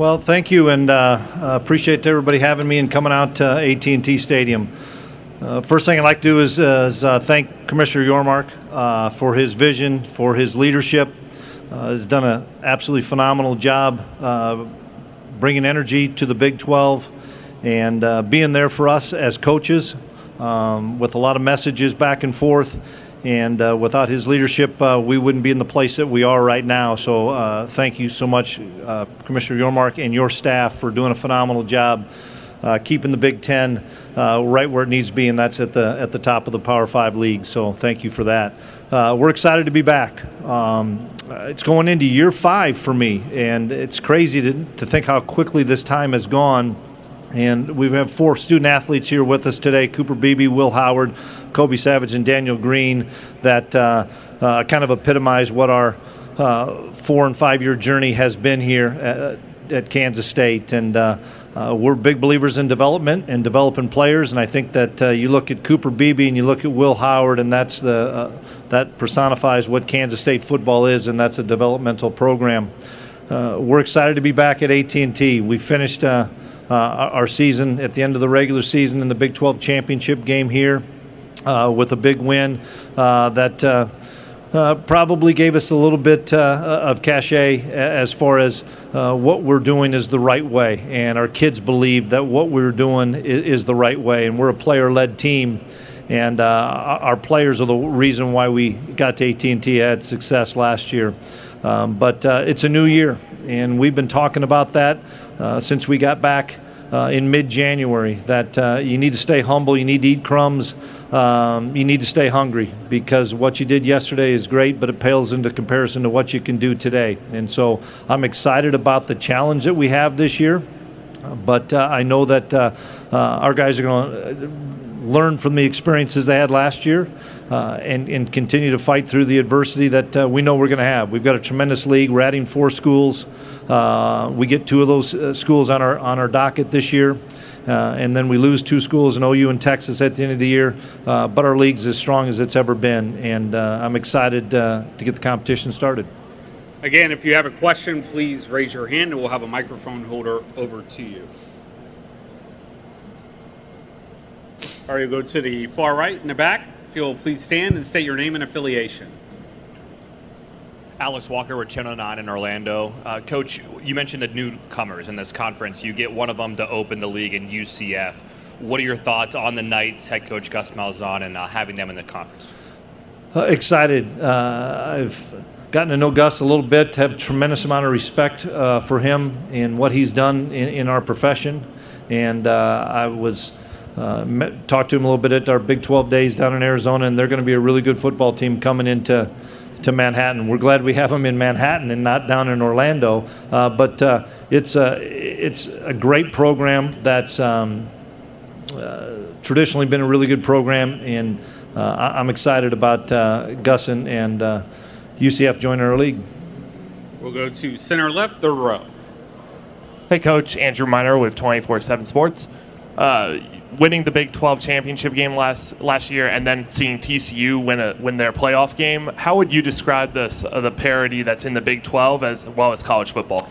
Well, thank you, and uh, appreciate everybody having me and coming out to AT&T Stadium. Uh, first thing I'd like to do is, uh, thank Commissioner Yormark uh, for his vision, for his leadership. Uh, has done an absolutely phenomenal job uh, bringing energy to the Big 12 and being there for us as coaches um, with a lot of messages back and forth. And uh, without his leadership, uh, we wouldn't be in the place that we are right now. So uh, thank you so much, uh, Commissioner Yormark and your staff, for doing a phenomenal job. Uh, keeping the Big Ten uh, right where it needs to be, and that's at the at the top of the Power Five league. So thank you for that. We're excited to be back. Um, it's going into year five for me, and it's crazy to, to think how quickly this time has gone. And we have four student athletes here with us today Cooper Beebe, Will Howard, Kobe Savage, and Daniel Green that uh, uh, kind of epitomize what our uh, four and five year journey has been here at, at Kansas State. And uh, uh, we're big believers in development and developing players. And I think that uh, you look at Cooper Beebe and you look at Will Howard, and that's the that personifies what Kansas State football is, and that's a developmental program. we're excited to be back at AT&T. We finished our season at the end of the regular season in the Big 12 championship game here uh, with a big win uh, that uh, uh, probably gave us a little bit uh, of cachet as far as uh, what we're doing is the right way. And our kids believe that what we're doing is, is the right way. And we're a player-led team. And our players are the reason why we got to AT&T had success last year. Um, but it's a new year, and we've been talking about that since we got back in mid-January. That you need to stay humble, you need to eat crumbs um, you need to stay hungry because what you did yesterday is great, but it pales into comparison to what you can do today. And so I'm excited about the challenge that we have this year. But uh, I know that uh, uh, our guys are going to learn from the experiences they had last year uh, and, and continue to fight through the adversity that uh, we know we're going to have. We've got a tremendous league. We're adding four schools. Uh, we get two of those schools on our on our docket this year. Uh, and then we lose two schools in OU and Texas at the end of the year. Uh, but our league's as strong as it's ever been, and uh, I'm excited uh, to get the competition started. Again, if you have a question, please raise your hand, and we'll have a microphone holder over to you. All right, go to the far right in the back. If you'll please stand and state your name and affiliation. Alex Walker with Channel 9 in Orlando. Uh, Coach, you mentioned the newcomers in this conference. You get one of them to open the league in UCF. What are your thoughts on the Knights head coach Gus Malzahn and uh, having them in the conference? Uh, excited. Uh, I've gotten to know Gus a little bit, have a tremendous amount of respect uh, for him and what he's done in, in our profession. And uh, I was met, talked to him a little bit at our Big 12 days down in Arizona, and they're going to be a really good football team coming into to Manhattan. We're glad we have them in Manhattan and not down in Orlando. Uh, but uh, it's a it's a great program that's um, uh, traditionally been a really good program, and uh, I'm excited about uh, Gus and, and UCF uh, joining our league. We'll go to center left, the row. Hey, Coach Andrew Miner with 24/7 Sports winning the Big 12 championship game last last year, and then seeing TCU win a win their playoff game. How would you describe this uh, the parity that's in the Big 12 as well as college football?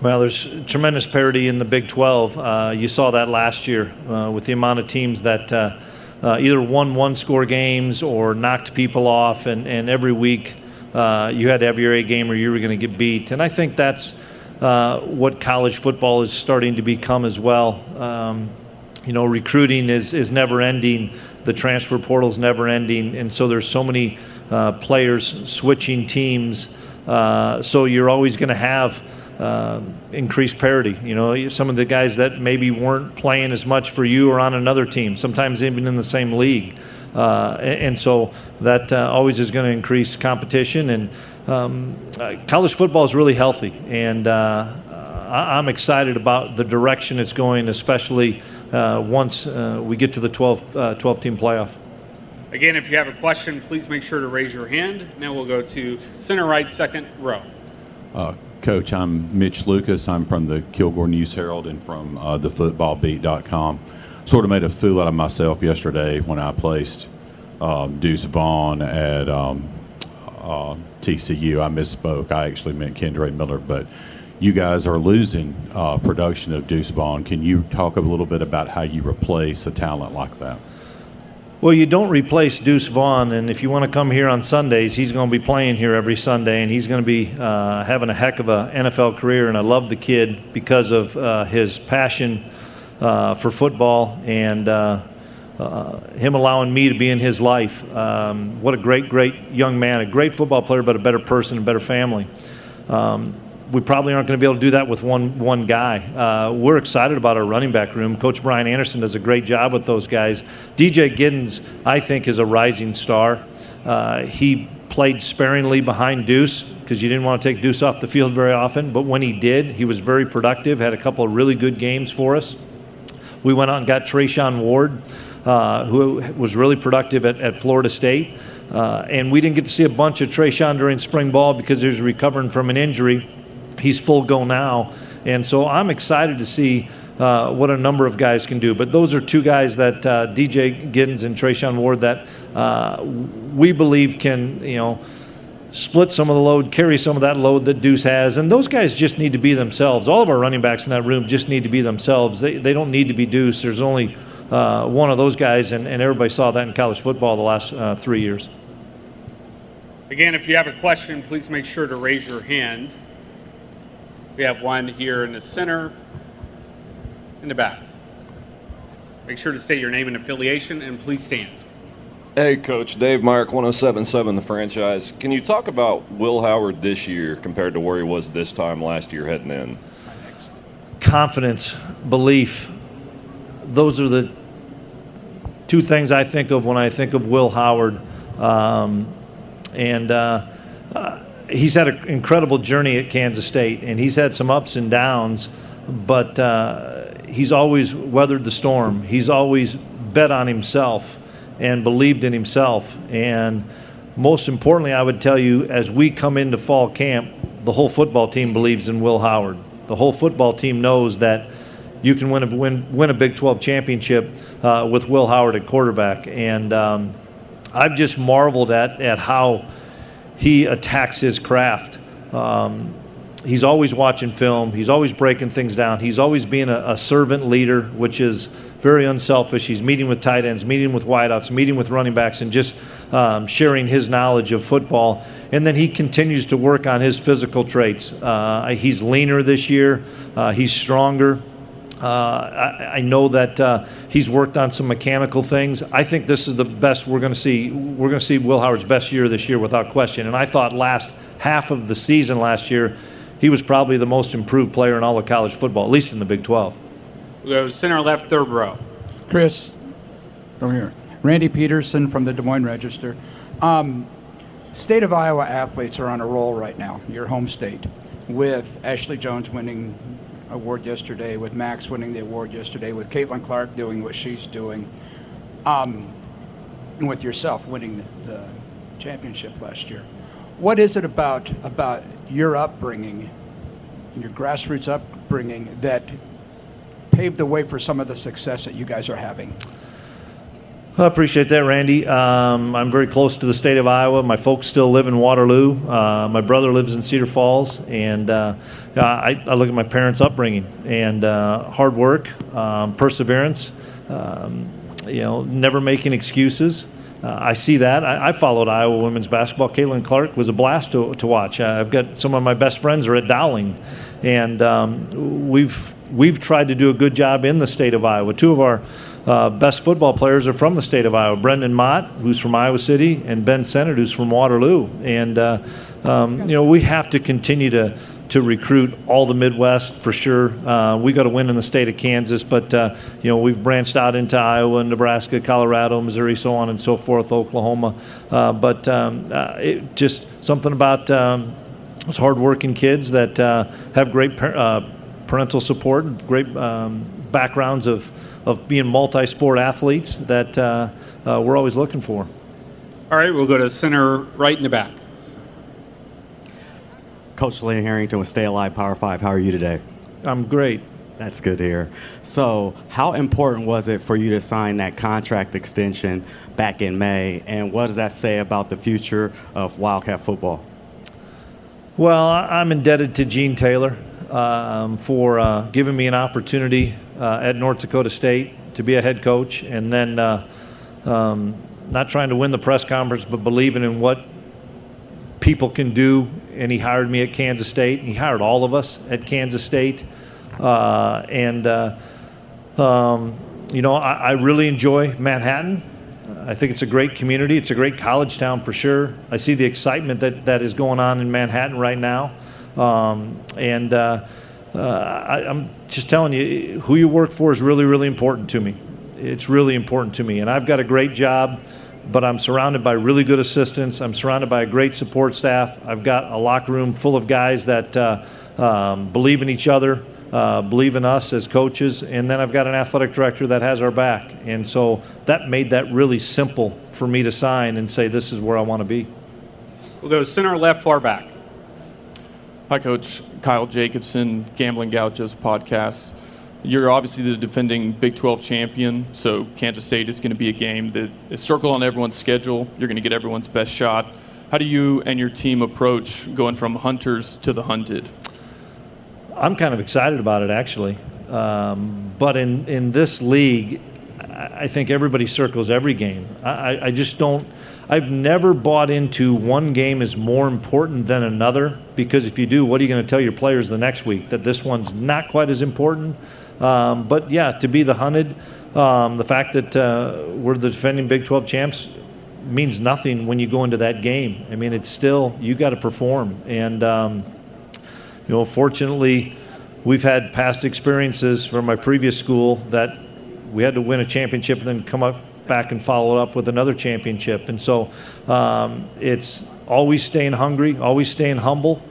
Well, there's tremendous parity in the Big 12. Uh, you saw that last year uh, with the amount of teams that uh, uh, either won one score games or knocked people off, and, and every week uh, you had to have your A game or you were going to get beat. And I think that's what college football is starting to become as well. Um, you know, recruiting is, is never ending. The transfer portal is never ending. And so there's so many uh, players switching teams. Uh, so you're always going to have uh, increased parity. You know, some of the guys that maybe weren't playing as much for you are on another team, sometimes even in the same league. Uh, and, and, so that uh, always is going to increase competition. And um, uh, college football is really healthy. And I'm excited about the direction it's going, especially once uh, we get to the 12, uh, 12 team playoff. Again, if you have a question, please make sure to raise your hand. Now we'll go to center right, second row. Uh, Coach, I'm Mitch Lucas. I'm from the Kilgore News Herald and from uh, thefootballbeat.com. Sort of made a fool out of myself yesterday when I placed um, Deuce Vaughn at um, uh, TCU. I misspoke. I actually meant Kendre Miller, but you guys are losing uh, production of Deuce Vaughn. Can you talk a little bit about how you replace a talent like that? Well, you don't replace Deuce Vaughn, and if you want to come here on Sundays, he's going to be playing here every Sunday, and he's going to be uh, having a heck of a NFL career. And I love the kid because of uh, his passion uh, for football and uh, uh, him allowing me to be in his life. Um, what a great, great young man, a great football player, but a better person, a better family. Um, we probably aren't going to be able to do that with one one guy. Uh, we're excited about our running back room. Coach Brian Anderson does a great job with those guys. DJ Giddens, I think, is a rising star. Uh, he played sparingly behind Deuce because you didn't want to take Deuce off the field very often, but when he did, he was very productive. Had a couple of really good games for us. We went out and got Treshaun Ward, uh, who was really productive at, at Florida State. Uh, and we didn't get to see a bunch of Treshaun during spring ball because he was recovering from an injury he's full go now. And so I'm excited to see uh, what a number of guys can do. But those are two guys that uh, DJ Giddens and Treshaun Ward that uh, we believe can, you know, split some of the load, carry some of that load that Deuce has. And those guys just need to be themselves. All of our running backs in that room just need to be themselves. They, they don't need to be Deuce. There's only uh, one of those guys, and, and everybody saw that in college football the last uh, three years. Again, if you have a question, please make sure to raise your hand. We have one here in the center, in the back. Make sure to state your name and affiliation, and please stand. Hey, Coach Dave Mark, 1077 The Franchise. Can you talk about Will Howard this year compared to where he was this time last year heading in? Confidence, belief. Those are the two things I think of when I think of Will Howard. Um, and uh, uh, he's had an incredible journey at Kansas State, and he's had some ups and downs, but uh, he's always weathered the storm. He's always bet on himself and believed in himself. And most importantly, I would tell you, as we come into fall camp, the whole football team believes in Will Howard. The whole football team knows that you can win a, win, win a Big 12 championship uh, with Will Howard at quarterback. And um, I've just marveled at, at how he attacks his craft. Um, he's always watching film. He's always breaking things down. He's always being a, a, servant leader, which is very unselfish. He's meeting with tight ends, meeting with wideouts, meeting with running backs, and just um, sharing his knowledge of football. And then he continues to work on his physical traits. Uh, he's leaner this year. Uh, he's stronger. Uh, I, I, know that uh, he's worked on some mechanical things. I think this is the best we're going to see. We're going to see Will Howard's best year this year without question. And I thought last half of the season last year, he was probably the most improved player in all of college football, at least in the Big 12. We go center left, third row. Chris, over here. Randy Peterson from the Des Moines Register. Um, state of Iowa athletes are on a roll right now, your home state, with Ashley Jones winning award yesterday, with Max winning the award yesterday, with Caitlin Clark doing what she's doing, um, and with yourself winning the championship last year. What is it about about your upbringing, your grassroots upbringing, that paved the way for some of the success that you guys are having? I appreciate that, Randy. Um, I'm very close to the state of Iowa. My folks still live in Waterloo. Uh, my brother lives in Cedar Falls, and uh, I, I, look at my parents' upbringing and uh, hard work, um, perseverance. Um, you know, never making excuses. Uh, I see that. I, I, followed Iowa women's basketball. Caitlin Clark was a blast to, to watch. Uh, I've got some of my best friends are at Dowling, and um, we've we've tried to do a good job in the state of Iowa. Two of our uh, best football players are from the state of Iowa. Brendan Mott, who's from Iowa City, and Ben Sinnott, who's from Waterloo. And uh, um, you know we have to continue to to recruit all the Midwest for sure. Uh, we got to win in the state of Kansas, but uh, you know we've branched out into Iowa, and Nebraska, Colorado, Missouri, so on and so forth, Oklahoma. Uh, but um, uh, it just something about um, those hardworking kids that have great par- parental support and great um, backgrounds of of being multi-sport athletes that uh, uh, we're always looking for. All right, we'll go to center right in the back. Coach Lane Harrington with Stay Alive Power 5. How are you today? I'm great. That's good to hear. So, how important was it for you to sign that contract extension back in May? And what does that say about the future of Wildcat football? Well, I'm indebted to Gene Taylor. um, for uh, giving me an opportunity uh, at North Dakota State to be a head coach, and then uh, um, not trying to win the press conference, but believing in what people can do. And he hired me at Kansas State, and he hired all of us at Kansas State. Uh, and, uh, um, you know, I, I really enjoy Manhattan. I think it's a great community. It's a great college town for sure. I see the excitement that, that is going on in Manhattan right now. Um, and uh, uh, I, I'm just telling you, who you work for is really, really important to me. It's really important to me. And I've got a great job, but I'm surrounded by really good assistants. I'm surrounded by a great support staff. I've got a locker room full of guys that uh, um, believe in each other, uh, believe in us as coaches, and then I've got an athletic director that has our back. And so that made that really simple for me to sign and say, this is where I want to be. We'll go center, left, far back. Hi, Coach. Kyle Jacobson, Gambling Gauchos podcast. You're obviously the defending Big 12 champion, so Kansas State is going to be a game that is circled on everyone's schedule. You're going to get everyone's best shot. How do you and your team approach going from hunters to the hunted? I'm kind of excited about it, actually. Um, but in, in this league, I think everybody circles every game. I, I just don't. I've never bought into one game is more important than another because if you do, what are you going to tell your players the next week that this one's not quite as important? Um, but yeah, to be the hunted, um, the fact that uh, we're the defending Big 12 champs means nothing when you go into that game. I mean, it's still you got to perform, and um, you know, fortunately, we've had past experiences from my previous school that we had to win a championship and then come up back and follow it up with another championship. And so um, it's always staying hungry, always staying humble,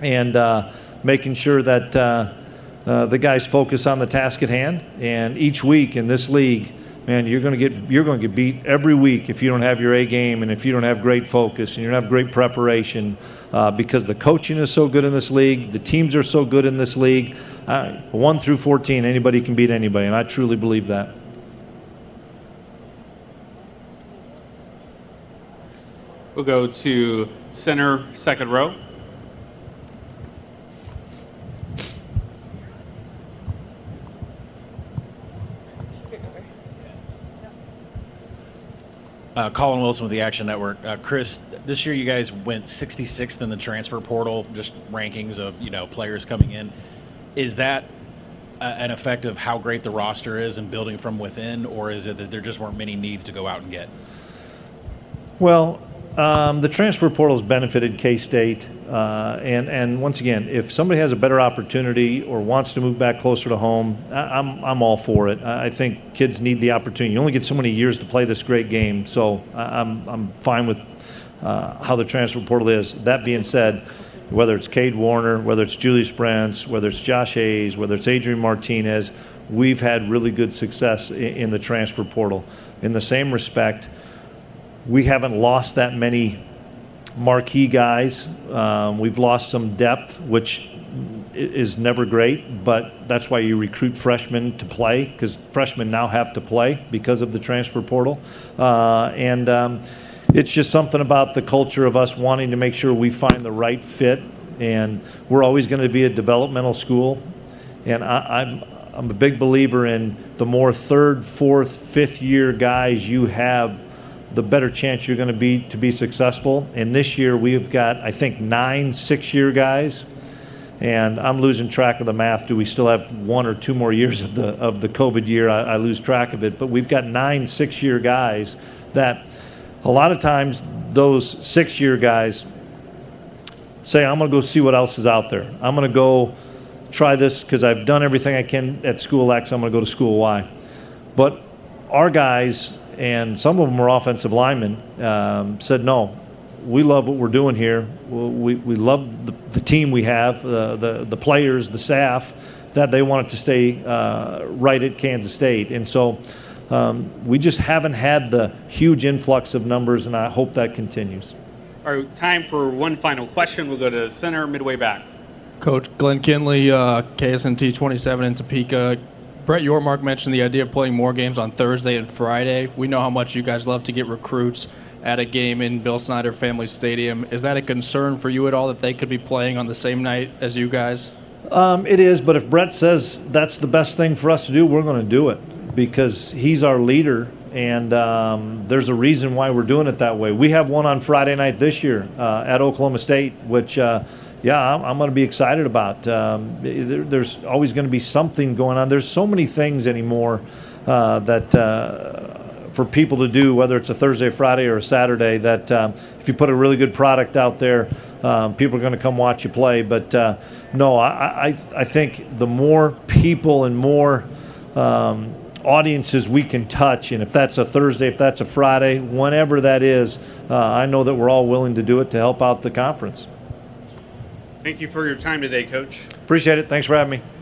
and uh, making sure that uh, uh, the guys focus on the task at hand. And each week in this league, man, you're going to get you're going to get beat every week if you don't have your A game and if you don't have great focus and you don't have great preparation. Uh, because the coaching is so good in this league, the teams are so good in this league. Uh, one through 14, anybody can beat anybody, and I truly believe that. We'll go to center, second row. Uh, Colin Wilson with the Action Network. Uh, Chris, this year you guys went 66th in the transfer portal, just rankings of you know players coming in. Is that uh, an effect of how great the roster is and building from within, or is it that there just weren't many needs to go out and get? Well, um, the transfer portal has benefited K State, uh, and and once again, if somebody has a better opportunity or wants to move back closer to home, I, I'm I'm all for it. I think kids need the opportunity. You only get so many years to play this great game, so I'm I'm fine with uh, how the transfer portal is. That being said, whether it's Cade Warner, whether it's Julius Brents, whether it's Josh Hayes, whether it's Adrian Martinez, we've had really good success in, in the transfer portal. In the same respect we haven't lost that many marquee guys. Um, we've lost some depth, which is never great, but that's why you recruit freshmen to play because freshmen now have to play because of the transfer portal. Uh, and um, it's just something about the culture of us wanting to make sure we find the right fit. And we're always going to be a developmental school. And I, I'm, I'm a big believer in the more third, fourth, fifth year guys you have the better chance you're going to be to be successful. And this year we've got, I think, nine six-year guys, and I'm losing track of the math. Do we still have one or two more years of the of the COVID year? I, I lose track of it. But we've got nine six-year guys that a lot of times those six-year guys say, "I'm going to go see what else is out there. I'm going to go." Try this because I've done everything I can at school X. I'm going to go to school Y. But our guys and some of them are offensive linemen, um, said, no, we love what we're doing here. We, we love the, the team we have, uh, the, the players, the staff, that they wanted to stay uh, right at Kansas State. And so um, we just haven't had the huge influx of numbers, and I hope that continues. All right, time for one final question. We'll go to center, midway back. Coach Glenn Kinley, uh, KSNT 27 in Topeka. Brett Yormark mentioned the idea of playing more games on Thursday and Friday. We know how much you guys love to get recruits at a game in Bill Snyder Family Stadium. Is that a concern for you at all that they could be playing on the same night as you guys? Um, it is, but if Brett says that's the best thing for us to do, we're going to do it because he's our leader, and um, there's a reason why we're doing it that way. We have one on Friday night this year uh, at Oklahoma State, which, uh, yeah, I'm, I'm going to be excited about. Um, there, there's always going to be something going on. There's so many things anymore uh, that uh, for people to do, whether it's a Thursday, Friday, or a Saturday, that um, if you put a really good product out there, um, people are going to come watch you play. But uh, no, I, I, I think the more people and more um, audiences we can touch, and if that's a Thursday, if that's a Friday, whenever that is, uh, I know that we're all willing to do it to help out the conference. Thank you for your time today, Coach. Appreciate it. Thanks for having me.